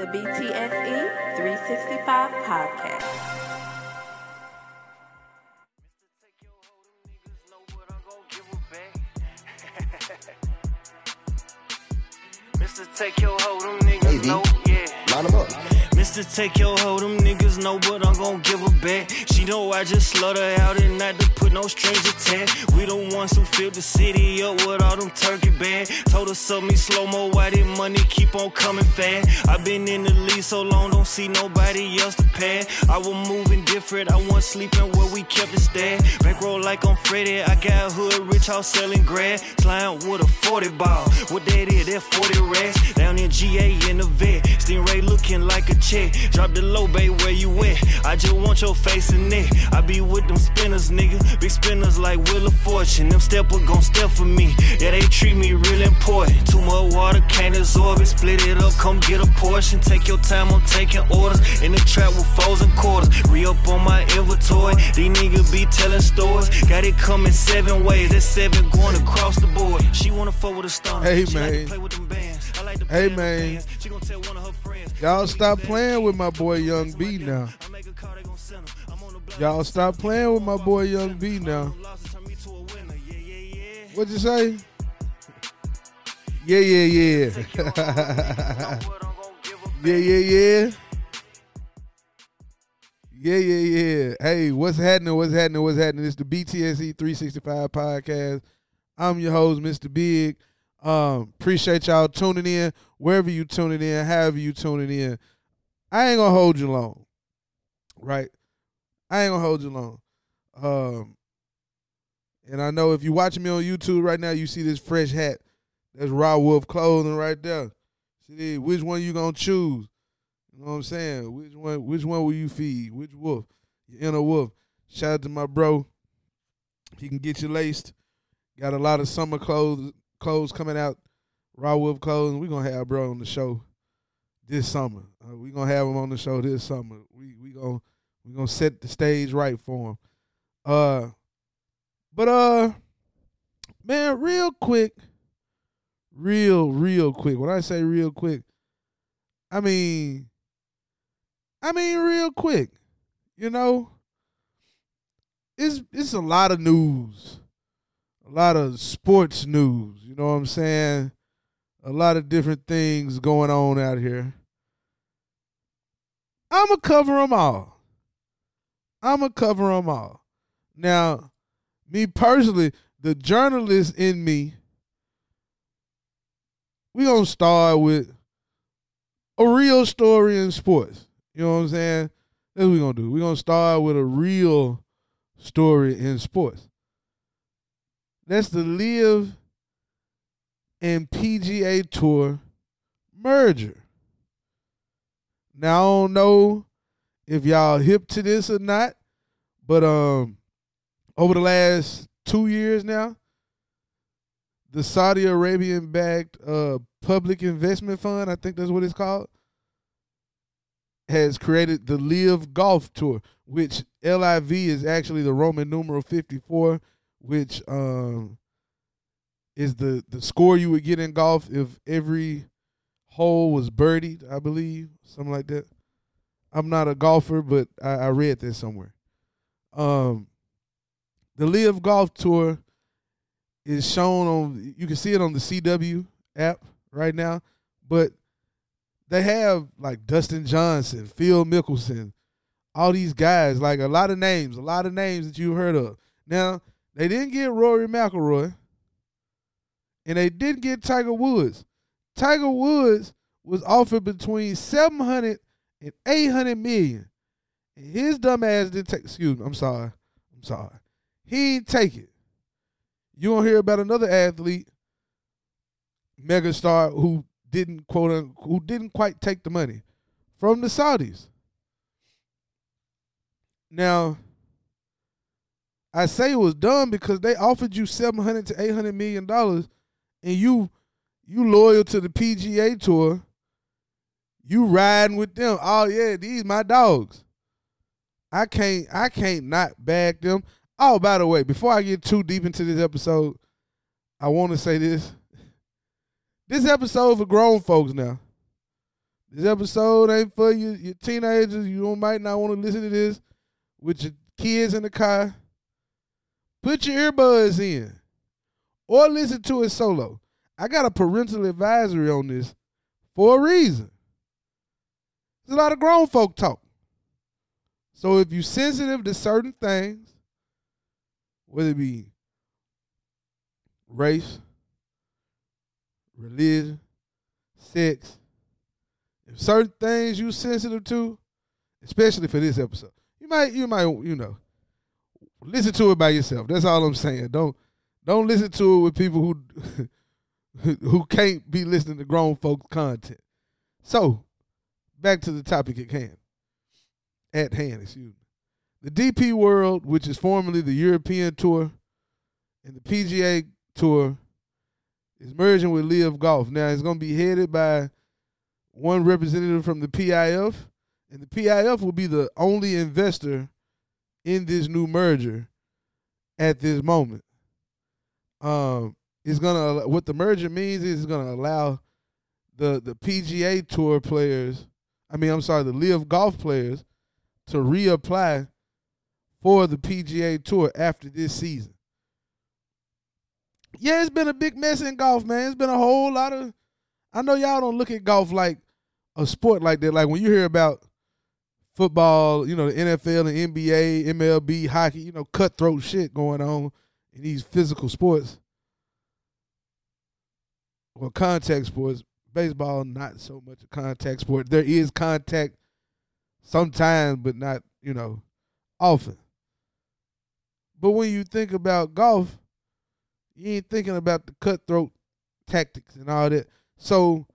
The BTSE 365 podcast. Mr. Take your Mr. Take your hold, them niggas know, but I'm gon' give her back. She know I just slut her out and not to put no strings attached. We the ones who filled the city up with all them turkey bags. Told her sub me slow mo, why did money keep on coming fast? i been in the league so long, don't see nobody else to pay. I was moving different, I wasn't sleeping where we kept it stand. Bankroll like I'm Freddy, I got hood rich house selling grass. Slime with a 40 ball, what that is, that 40 racks. Down in GA in the vet, looking like a check. Drop the low bay where you at? I just want your face and neck. I be with them spinners, nigga. Big spinners like Wheel of Fortune. Them stepper gon' step for me. Yeah, they treat me real important. Too much water, can't absorb it. Split it up, come get a portion. Take your time, I'm taking orders. In the trap with foes and quarters. Re up on my inventory. These niggas be telling stories. Got it coming seven ways. That's seven going across the board. She wanna fuck with a stunner. Hey, She like man. play with them bands. I like to Hey, play in the man. bands. She gon' tell one of her friends. Y'all stop playing with my boy Young B now. Y'all stop playing with my boy Young B now. What'd you say? Yeah, yeah, yeah. yeah, yeah, yeah. Yeah, yeah, yeah. Hey, what's happening? What's happening? What's happening? It's the BTSE 365 podcast. I'm your host, Mr. Big. Um, appreciate y'all tuning in wherever you tuning in, however you tuning in. I ain't gonna hold you long, right? I ain't gonna hold you long. Um, and I know if you're watching me on YouTube right now, you see this fresh hat. That's Raw Wolf clothing right there. See, which one you gonna choose? You know what I'm saying? Which one? Which one will you feed? Which wolf? Your inner wolf. Shout out to my bro. He can get you laced. Got a lot of summer clothes clothes coming out. Raw Wolf clothes. We're gonna have bro on the show this summer. Uh, we gonna have him on the show this summer. We we gonna we gonna set the stage right for him. Uh, but uh, man, real quick, real real quick. When I say real quick, I mean, I mean real quick. You know, it's it's a lot of news, a lot of sports news. You know what I'm saying? A lot of different things going on out here. I'ma cover them all. I'ma cover them all. Now, me personally, the journalist in me, we gonna start with a real story in sports. You know what I'm saying? That's what we're gonna do. We're gonna start with a real story in sports. That's the LIV and PGA Tour merger. Now I don't know if y'all hip to this or not, but um over the last two years now, the Saudi Arabian backed uh public investment fund, I think that's what it's called, has created the LIV Golf Tour, which LIV is actually the Roman numeral 54, which um is the the score you would get in golf if every hole was birdied, I believe, something like that. I'm not a golfer, but I, I read this somewhere. Um, the LIV Golf Tour is shown on. You can see it on the CW app right now, but they have like Dustin Johnson, Phil Mickelson, all these guys, like a lot of names, a lot of names that you've heard of. Now they didn't get Rory McIlroy, and they didn't get Tiger Woods. Tiger Woods was offered between 700 and 800 million. And his dumb ass didn't take, excuse me, I'm sorry. I'm sorry. He didn't take it. You won't hear about another athlete, megastar, who didn't quote unquote, who didn't quite take the money from the Saudis. Now, I say it was dumb because they offered you 700 to 800 million dollars and you you loyal to the PGA tour, you riding with them. Oh yeah, these my dogs. I can't I can't not bag them. Oh, by the way, before I get too deep into this episode, I want to say this. This episode for grown folks now. This episode ain't for you, your teenagers. You might not want to listen to this with your kids in the car. Put your earbuds in or listen to it solo. I got a parental advisory on this for a reason. There's a lot of grown folk talk. So if you're sensitive to certain things, whether it be race, religion, sex, if certain things you're sensitive to, especially for this episode, you might you might you know listen to it by yourself. That's all I'm saying. Don't don't listen to it with people who who can't be listening to grown folks content. So, back to the topic at hand. At hand, excuse me. The DP World, which is formerly the European Tour and the PGA Tour, is merging with LIV Golf. Now, it's going to be headed by one representative from the PIF, and the PIF will be the only investor in this new merger at this moment. Um, it's gonna what the merger means is it's gonna allow the the PGA Tour players, I mean, I'm sorry, the LIV Golf players, to reapply for the PGA Tour after this season. Yeah, it's been a big mess in golf, man. It's been a whole lot of. I know y'all don't look at golf like a sport like that. Like when you hear about football, you know, the NFL and NBA, MLB, hockey, you know, cutthroat shit going on in these physical sports Well, contact sports. Baseball, not so much a contact sport. There is contact sometimes, but not, you know, often. But when you think about golf, you ain't thinking about the cutthroat tactics and all that. So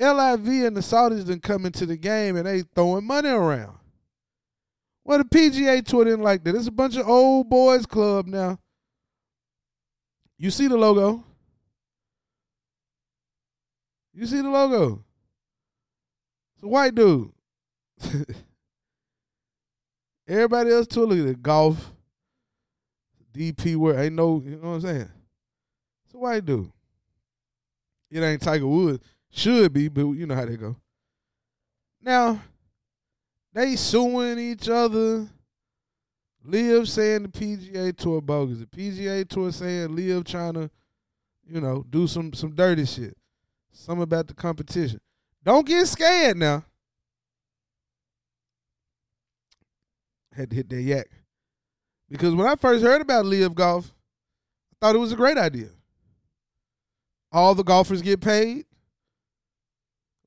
LIV and the Saudis done come into the game and they throwing money around. Well, the PGA Tour didn't like that. It's a bunch of old boys club now. You see the logo. You see the logo. It's a white dude. Everybody else too look at the golf. DP where ain't no, you know what I'm saying? It's a white dude. It ain't Tiger Woods. Should be, but you know how they go. Now, they suing each other. LIV saying the PGA Tour bogus. The PGA Tour saying LIV trying to, you know, do some some dirty shit. Something about the competition. Don't get scared now. Had to hit that yak. Because when I first heard about LIV Golf, I thought it was a great idea. All the golfers get paid.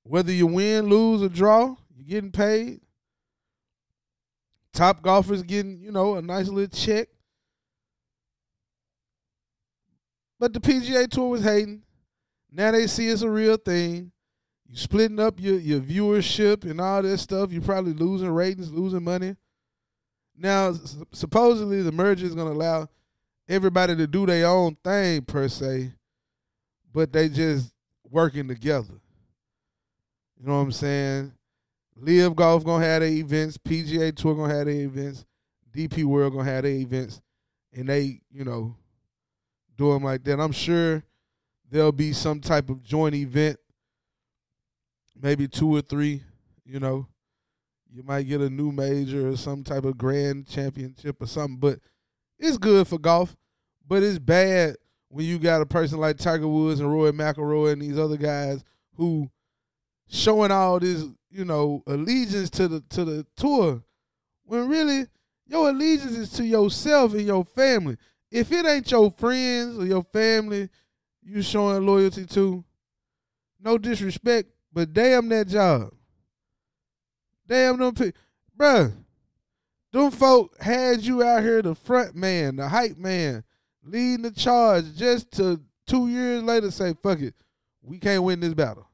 Whether you win, lose, or draw, you're getting paid. Top golfers getting, you know, a nice little check. But the PGA Tour was hating. Now they see it's a real thing. You splitting up your, your viewership and all that stuff. You're probably losing ratings, losing money. Now, supposedly the merger is going to allow everybody to do their own thing per se, but they just working together. You know what I'm saying? LIV Golf gonna have their events, PGA Tour gonna have their events, DP World gonna have their events, and they, you know, do them like that. I'm sure there'll be some type of joint event, maybe two or three. You know, you might get a new major or some type of grand championship or something. But it's good for golf, but it's bad when you got a person like Tiger Woods and Roy McIlroy and these other guys who showing all this, you know, allegiance to the to the tour, when really your allegiance is to yourself and your family. If it ain't your friends or your family you showing loyalty to, no disrespect, but damn that job. Damn them people. Bruh, them folk had you out here the front man, the hype man, leading the charge just to two years later say, fuck it, we can't win this battle.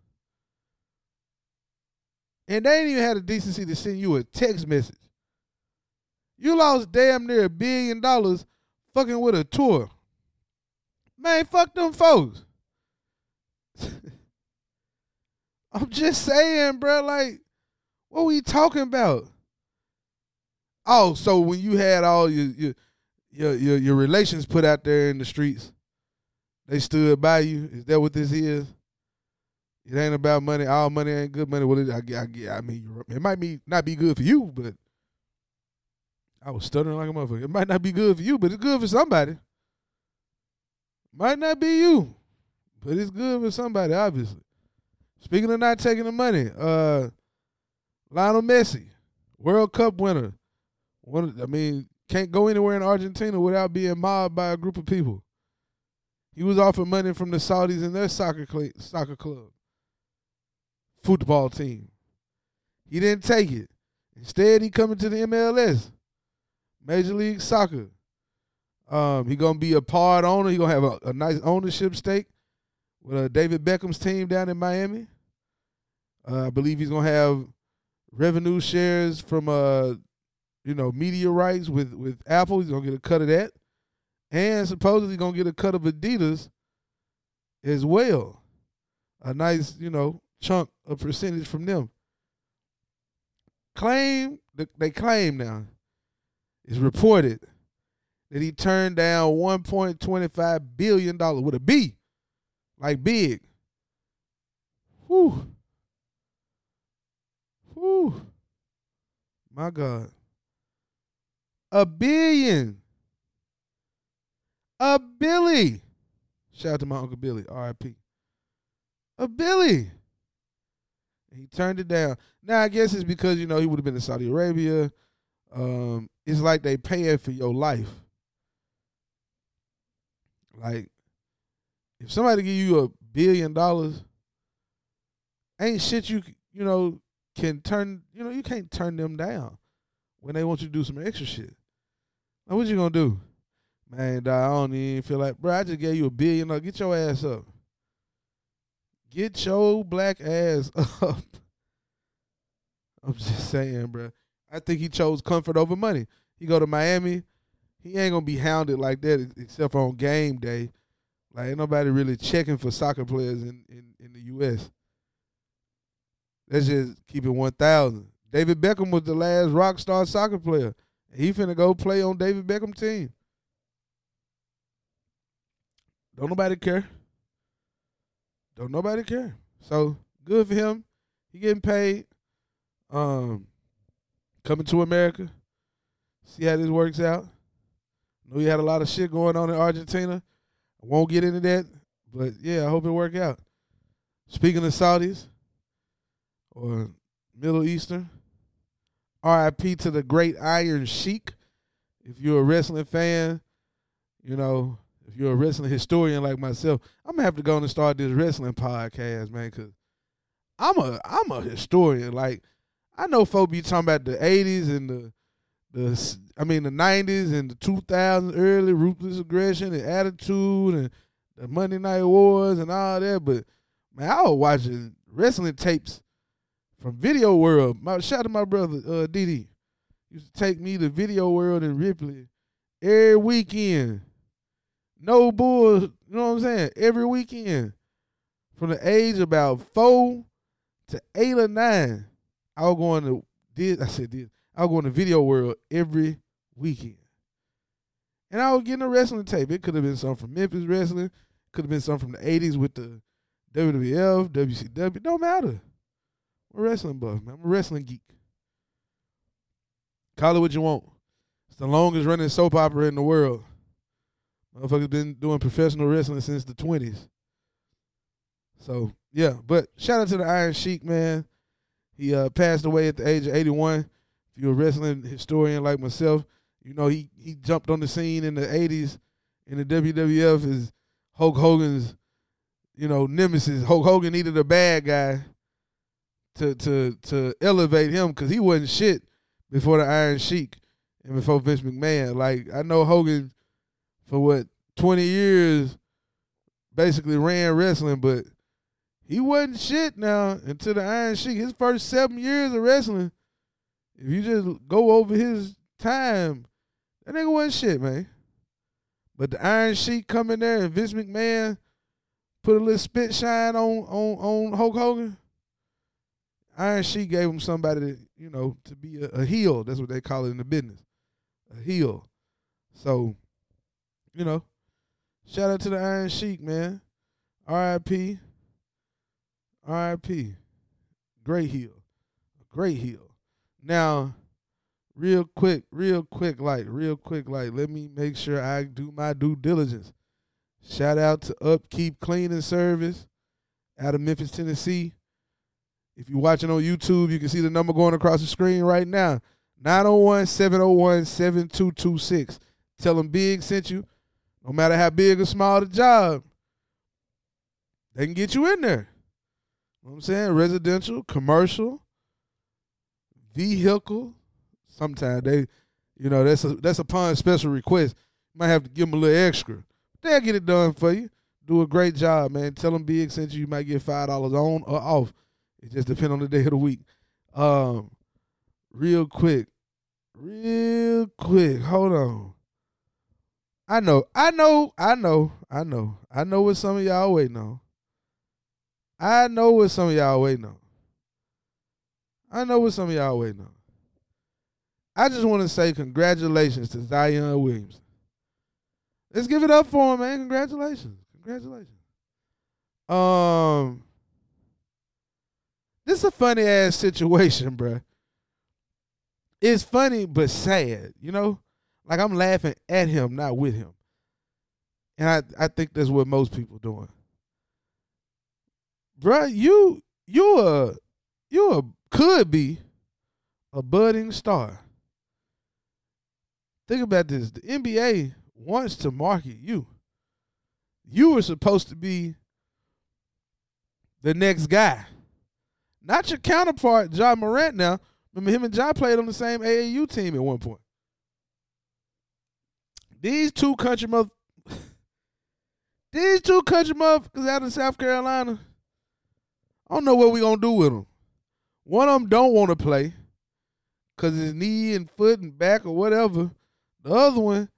And they ain't even had the decency to send you a text message. You lost damn near a billion dollars fucking with a tour. Man, fuck them folks. I'm just saying, bro. Like, what we talking about? Oh, so when you had all your your your your, your relations put out there in the streets, they stood by you. Is that what this is? It ain't about money. All money ain't good money. Well, it, I, I, I mean, it might be not be good for you, but I was stuttering like a motherfucker. It might not be good for you, but it's good for somebody. Might not be you, but it's good for somebody, obviously. Speaking of not taking the money, uh, Lionel Messi, World Cup winner. One, I mean, can't go anywhere in Argentina without being mobbed by a group of people. He was offered money from the Saudis and their soccer cl- soccer club, football team. He didn't take it. Instead, he coming to the MLS, Major League Soccer. Um, he gonna be a part owner. He gonna have a, a nice ownership stake with uh, David Beckham's team down in Miami. Uh, I believe he's gonna have revenue shares from uh, you know, media rights with with Apple. He's gonna get a cut of that, and supposedly gonna get a cut of Adidas as well. A nice, you know, chunk of percentage from them. Claim they claim now. It's reported that he turned down one point twenty five billion dollars with a B, like big. Whew. Whew. My God. A billion. A Billy. Shout out to my Uncle Billy, RIP. A Billy. He turned it down. Now I guess it's because, you know, he would have been in Saudi Arabia. Um, it's like they paying for your life. Like, if somebody give you a billion dollars, ain't shit you you know can turn you know you can't turn them down when they want you to do some extra shit. Now what you gonna do? Man, I don't even feel like, bro. I just gave you a billion. Now get your ass up. Get your black ass up. I'm just saying, bro. I think he chose comfort over money. He go to Miami. He ain't gonna be hounded like that except on game day. Like ain't nobody really checking for soccer players in, in, in the US. Let's just keep it one thousand. David Beckham was the last rock star soccer player. He finna go play on David Beckham team. Don't nobody care. Don't nobody care. So good for him. He getting paid. Um, coming to America. See how this works out. Know you had a lot of shit going on in Argentina. I won't get into that, but yeah, I hope it work out. Speaking of Saudis or Middle Eastern, RIP to the great Iron Sheik. If you're a wrestling fan, you know, if you're a wrestling historian like myself, I'm gonna have to go and start this wrestling podcast, man, because I'm a I'm a historian. Like I know folk be talking about the '80s and the the I mean the '90s and the 2000s, early ruthless aggression and attitude and the Monday Night Wars and all that. But man, I was watching wrestling tapes from Video World. My shout out to my brother uh Didi. Used to take me to Video World in Ripley every weekend. No bull, you know what I'm saying? Every weekend. From the age about four to eight or nine, I was going to did I said did I was going to Video World every weekend. And I was getting a wrestling tape. It could have been something from Memphis Wrestling, could have been something from the 80s with the WWF, WCW. Don't matter. I'm a wrestling buff, man. I'm a wrestling geek. Call it what you want. It's the longest running soap opera in the world. Motherfuckers been doing professional wrestling since the twenties. So yeah, but shout out to the Iron Sheik, man. He uh, passed away at the age of 81. If you're a wrestling historian like myself, you know he he jumped on the scene in the 80s in the WWF as Hulk Hogan's, you know, nemesis. Hulk Hogan needed a bad guy to to to elevate him because he wasn't shit before the Iron Sheik and before Vince McMahon. Like I know Hogan for what twenty years basically ran wrestling, but he wasn't shit now until the Iron Sheik. His first seven years of wrestling, if you just go over his time, that nigga wasn't shit, man. But the Iron Sheik come in there and Vince McMahon put a little spit shine on on on Hulk Hogan. Iron Sheik gave him somebody to, you know, to be a, a heel. That's what they call it in the business. A heel. So, you know, shout out to the Iron Sheik, man. R.I.P. R.I.P. Great heel. Great heel. Now, real quick, real quick, like, real quick, like, let me make sure I do my due diligence. Shout out to Upkeep Cleaning Service out of Memphis, Tennessee. If you're watching on YouTube, you can see the number going across the screen right now 901 701 7226. Tell them Big sent you. No matter how big or small the job, they can get you in there. You know what I'm saying? Residential, commercial, vehicle. Sometimes they, you know, that's a that's upon special request. You might have to give them a little extra. They'll get it done for you. Do a great job, man. Tell them Big sent you. You might get five dollars on or off. It just depends on the day of the week. Um, real quick, real quick. Hold on. I know, I know, I know, I know, I know what some of y'all waiting on. I know what some of y'all waiting on. I know what some of y'all waiting on. I just want to say congratulations to Zion Williams. Let's give it up for him, man. Congratulations. Congratulations. Um, this is a funny ass situation, bruh. It's funny but sad, you know? Like I'm laughing at him, not with him. And I, I think that's what most people doing. Bruh, you you a you a could be a budding star. Think about this. The NBA wants to market you. You were supposed to be the next guy. Not your counterpart, Ja Morant now. Remember him and Ja played on the same AAU team at one point. These two country mother these two country motherfuckers out in South Carolina, I don't know what we gonna do with them. One of them don't want to play because his knee and foot and back or whatever. The other one,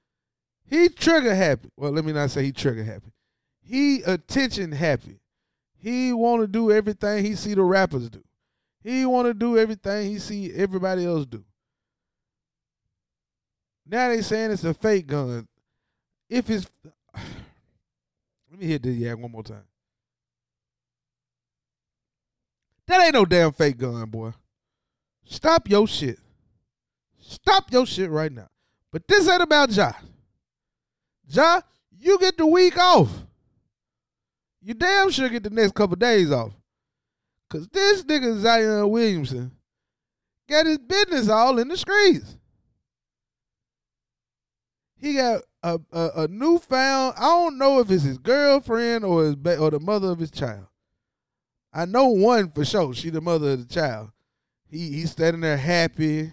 he trigger happy. Well, let me not say he trigger happy. He attention happy. He want to do everything he see the rappers do. He want to do everything he see everybody else do. Now they saying it's a fake gun. If it's, let me hit the yak one more time. That ain't no damn fake gun, boy. Stop your shit. Stop your shit right now. But this ain't about Ja. Ja, you get the week off. You damn sure get the next couple days off. Cause this nigga Zion Williamson got his business all in the streets. He got a, a, a newfound. I don't know if it's his girlfriend or his ba- or the mother of his child. I know one for sure. She the mother of the child. He he's standing there happy,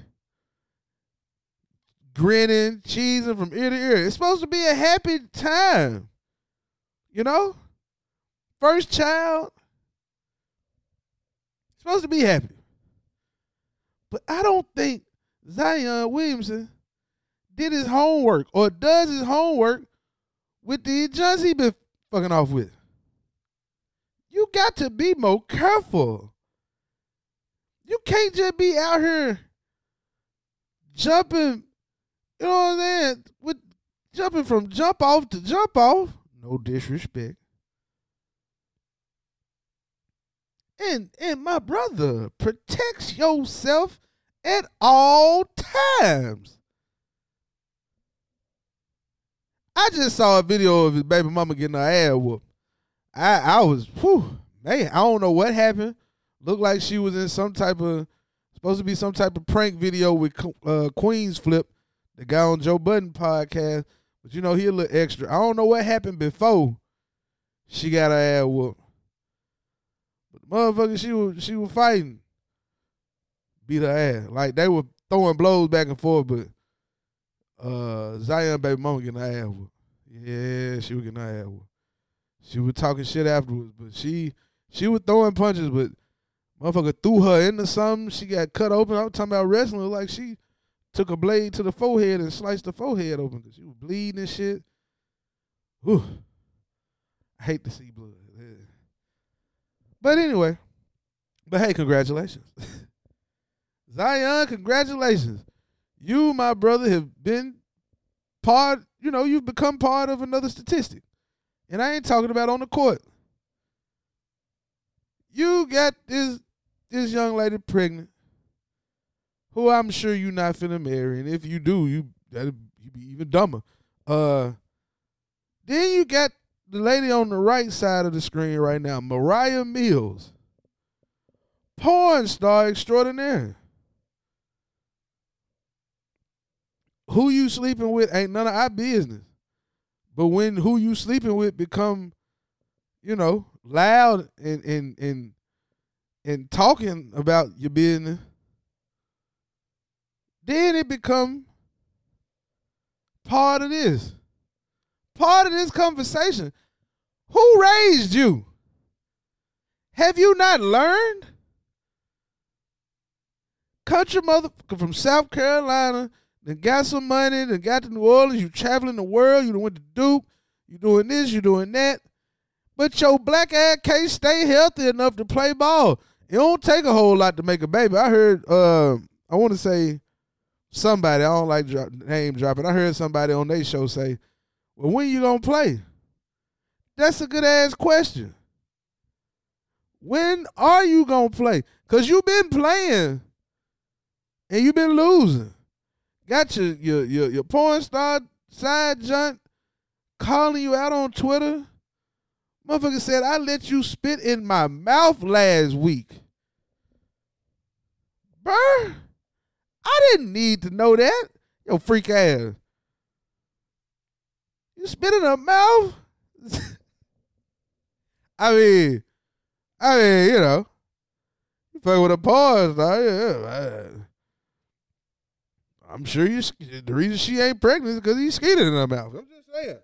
grinning, cheesing from ear to ear. It's supposed to be a happy time. You know? First child. Supposed to be happy. But I don't think Zion Williamson did his homework or does his homework with the Johnson he been fucking off with. You got to be more careful. You can't just be out here jumping, you know what I'm saying? With jumping from jump off to jump off. No disrespect. And and my brother protects yourself at all times. I just saw a video of his baby mama getting her ass whooped. I I was whew, man, I don't know what happened. Looked like she was in some type of supposed to be some type of prank video with uh, Queenzflip, the guy on Joe Budden podcast. But you know he a little extra. I don't know what happened before she got her ass whooped. But the motherfucker, she was she was fighting, beat her ass. Like they were throwing blows back and forth, but Zion baby mama getting her ass whooped. Yeah, she was getting her ass whooped. She was talking shit afterwards, but she she was throwing punches, but motherfucker threw her into something. She got cut open. I was talking about wrestling, like she took a blade to the forehead and sliced the forehead open because she was bleeding and shit. Whew. I hate to see blood. But anyway, but hey, congratulations. Zion, congratulations. You, my brother, have been part, you know, you've become part of another statistic. And I ain't talking about on the court. you got this this young lady pregnant, who I'm sure you're not finna marry, and if you do, you that'd you be even dumber. Uh, then you got the lady on the right side of the screen right now, Moriah Mills, porn star extraordinaire. Who you sleeping with ain't none of our business. But when who you sleeping with become, you know, loud and and and and talking about your business, then it become part of this. Part of this conversation. Who raised you? Have you not learned? Country mother from South Carolina then got some money, then got to New Orleans, you traveling the world, you went to Duke, you doing this, you doing that. But your black ass can't stay healthy enough to play ball. It don't take a whole lot to make a baby. I heard uh, I want to say somebody, I don't like drop, name dropping. I heard somebody on their show say, Well, when you gonna play? That's a good ass question. When are you gonna play? Cause you've been playing and you've been losing. Got your your your, your porn star side junk calling you out on Twitter. Motherfucker said, I let you spit in my mouth last week. Burr, I didn't need to know that. Yo, freak ass. You spit in her mouth? I mean, I mean, you know, you fuck with a pause, star. Yeah, I'm sure you. The reason she ain't pregnant is because he's skeeted in her mouth. I'm just saying.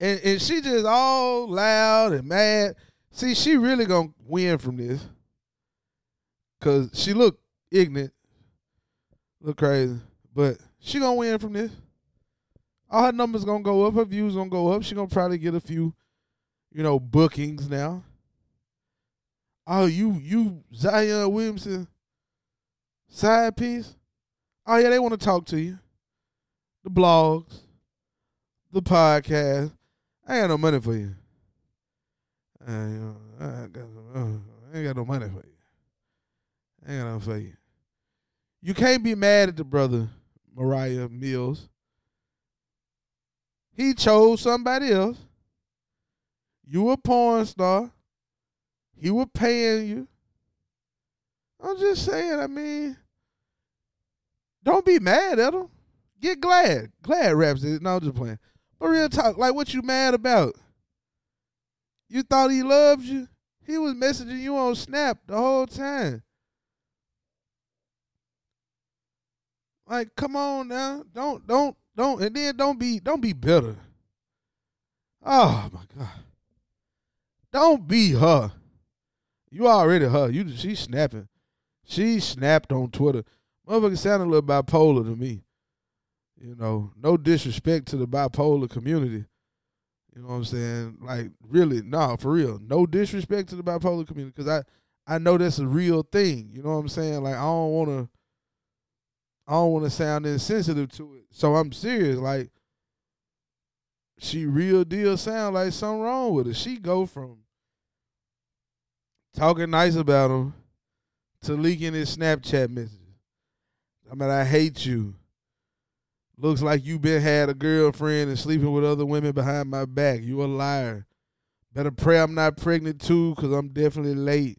And and she just all loud and mad. See, she really gonna win from this. Cause she look ignorant, look crazy, but she gonna win from this. All her numbers gonna go up. Her views gonna go up. She gonna probably get a few, you know, bookings now. Oh, you you Zion Williamson side piece. Oh yeah, they want to talk to you. The blogs, the podcast. I ain't got no money for you. I ain't, uh, ain't got, no, uh, I ain't got no money for you. I ain't got nothing for you. You can't be mad at the brother Moriah Mills. He chose somebody else. You a porn star. He was paying you. I'm just saying, I mean, don't be mad at him. Get glad. Glad raps it. No, I'm just playing. But real talk, like what you mad about? You thought he loved you? He was messaging you on Snap the whole time. Like, come on now. Don't don't don't and then don't be don't be bitter. Oh my God. Don't be her. You already her. You she snapping. She snapped on Twitter. Motherfucker sounded a little bipolar to me. You know, no disrespect to the bipolar community. You know what I'm saying? Like, really, nah, for real. No disrespect to the bipolar community because I, I know that's a real thing. You know what I'm saying? Like, I don't want to, I don't want to sound insensitive to it. So I'm serious. Like, she real deal sound like something wrong with her. She go from talking nice about him to leaking his Snapchat messages. I mean, I hate you. Looks like you been had a girlfriend and sleeping with other women behind my back. You a liar. Better pray I'm not pregnant too, cause I'm definitely late.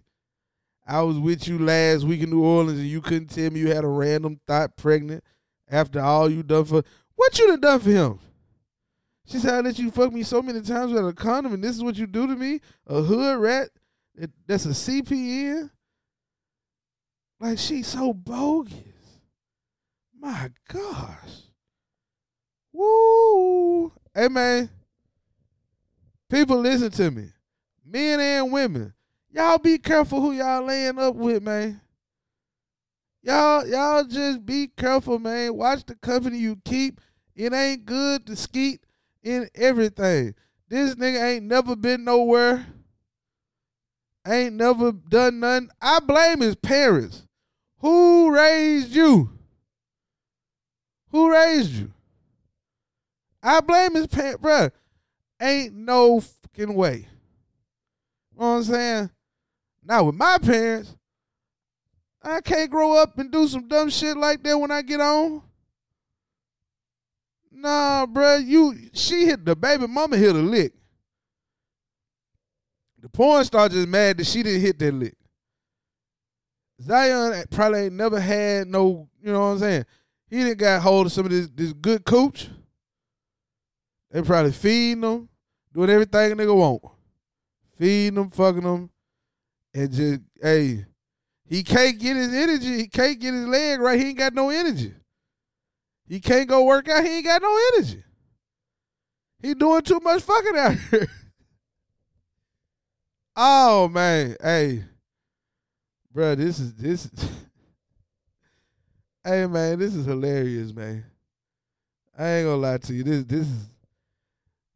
I was with you last week in New Orleans and you couldn't tell me you had a random thought pregnant after all you done for what you done done for him? She said I let you fuck me so many times without a condom and this is what you do to me? A hood rat that's a CPN? Like she's so bogus. My gosh. Woo. Hey man. People listen to me. Men and women. Y'all be careful who y'all laying up with, man. Y'all, y'all just be careful, man. Watch the company you keep. It ain't good to skeet in everything. This nigga ain't never been nowhere. Ain't never done nothing. I blame his parents. Who raised you? Who raised you? I blame his parents, bruh. Ain't no fucking way. You know what I'm saying? Now with my parents, I can't grow up and do some dumb shit like that when I get on. Nah, bruh, you she hit the baby mama hit a lick. The porn star just mad that she didn't hit that lick. Zion probably ain't never had no, you know what I'm saying? He didn't got hold of some of this this good cooch. They probably feeding them, doing everything a nigga want. Feeding them, fucking them, and just, hey, he can't get his energy. He can't get his leg right. He ain't got no energy. He can't go work out. He ain't got no energy. He doing too much fucking out here. oh man, hey, bro, this is this. Hey man, this is hilarious, man. I ain't gonna lie to you. This this is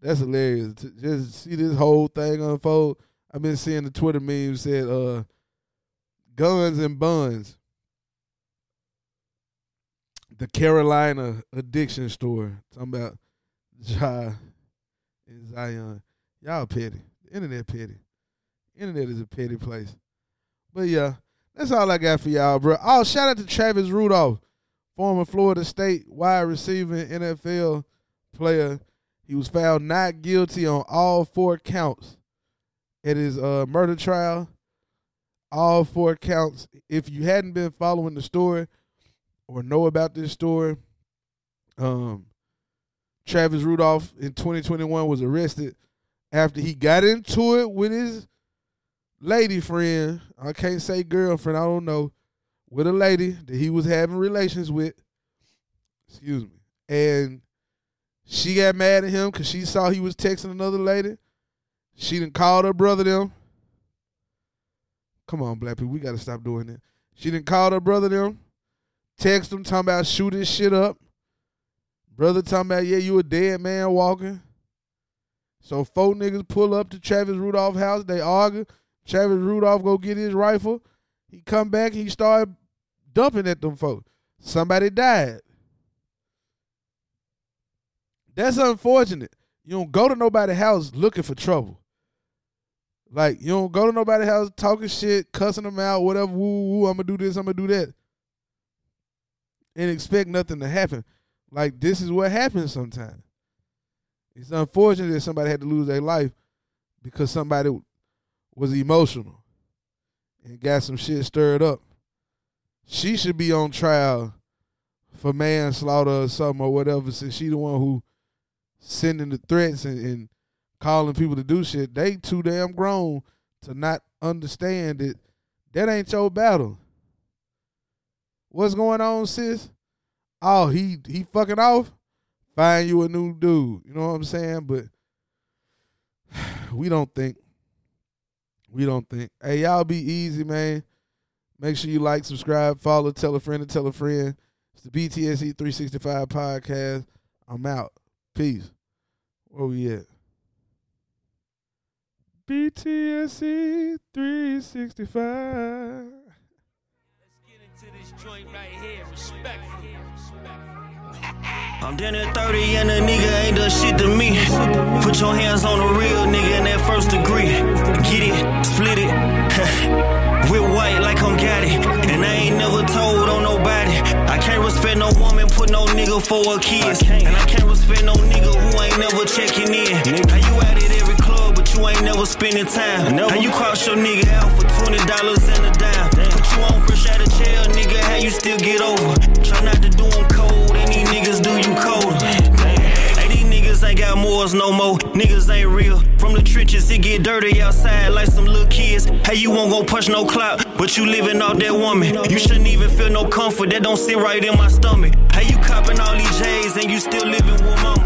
that's hilarious. To just see this whole thing unfold. I've been seeing the Twitter meme said, uh, guns and buns. The Carolina addiction store. Talking about Ja and Zion. Y'all petty. The internet petty. internet is a petty place. But yeah, that's all I got for y'all, bro. Oh, shout out to Travis Rudolph, former Florida State wide receiver NFL player. He was found not guilty on all four counts at his uh, murder trial. All four counts. If you hadn't been following the story or know about this story, um, Travis Rudolph in 2021 was arrested after he got into it with his lady friend. I can't say girlfriend, I don't know, with a lady that he was having relations with. Excuse me. And she got mad at him because she saw he was texting another lady. She didn't call her brother them. Come on, black people, we gotta stop doing that. She didn't call her brother them. Text them talking about shoot this shit up. Brother talking about, yeah, you a dead man walking. So four niggas pull up to Travis Rudolph house. They argue. Travis Rudolph go get his rifle. He come back. He started dumping at them folks. Somebody died. That's unfortunate. You don't go to nobody's house looking for trouble. Like you don't go to nobody's house talking shit, cussing them out, whatever. Woo woo. I'm gonna do this. I'm gonna do that, and expect nothing to happen. Like this is what happens sometimes. It's unfortunate that somebody had to lose their life because somebody was emotional and got some shit stirred up. She should be on trial for manslaughter or something or whatever, since she the one who sending the threats and, and calling people to do shit. They too damn grown to not understand that that ain't your battle. What's going on, sis? Oh, he he fucking off. Find you a new dude. You know what I'm saying? But we don't think. We don't think. Hey, y'all be easy, man. Make sure you like, subscribe, follow, tell a friend, and tell a friend. It's the BTSE 365 podcast. I'm out. Peace. Where we at? BTSE 365. Let's get into this joint right here, respectfully. I'm down at 30 and a nigga ain't done shit to me. Put your hands on a real nigga in that first degree. Get it, split it. With white like I'm got it. And I ain't never told on nobody. I can't respect no woman, put no nigga for her kids. And I can't respect no nigga who ain't never checking in. How you at it every club, but you ain't never spending time. How you cross your nigga out for $20 and a dime. Put you on fresh out of jail, nigga, how you still get over? Morals no more. Niggas ain't real. From the trenches, it get dirty outside like some little kids. Hey, you won't go push no clout, but you living off that woman. You shouldn't even feel no comfort. That don't sit right in my stomach. Hey, you copping all these J's and you still living with mama?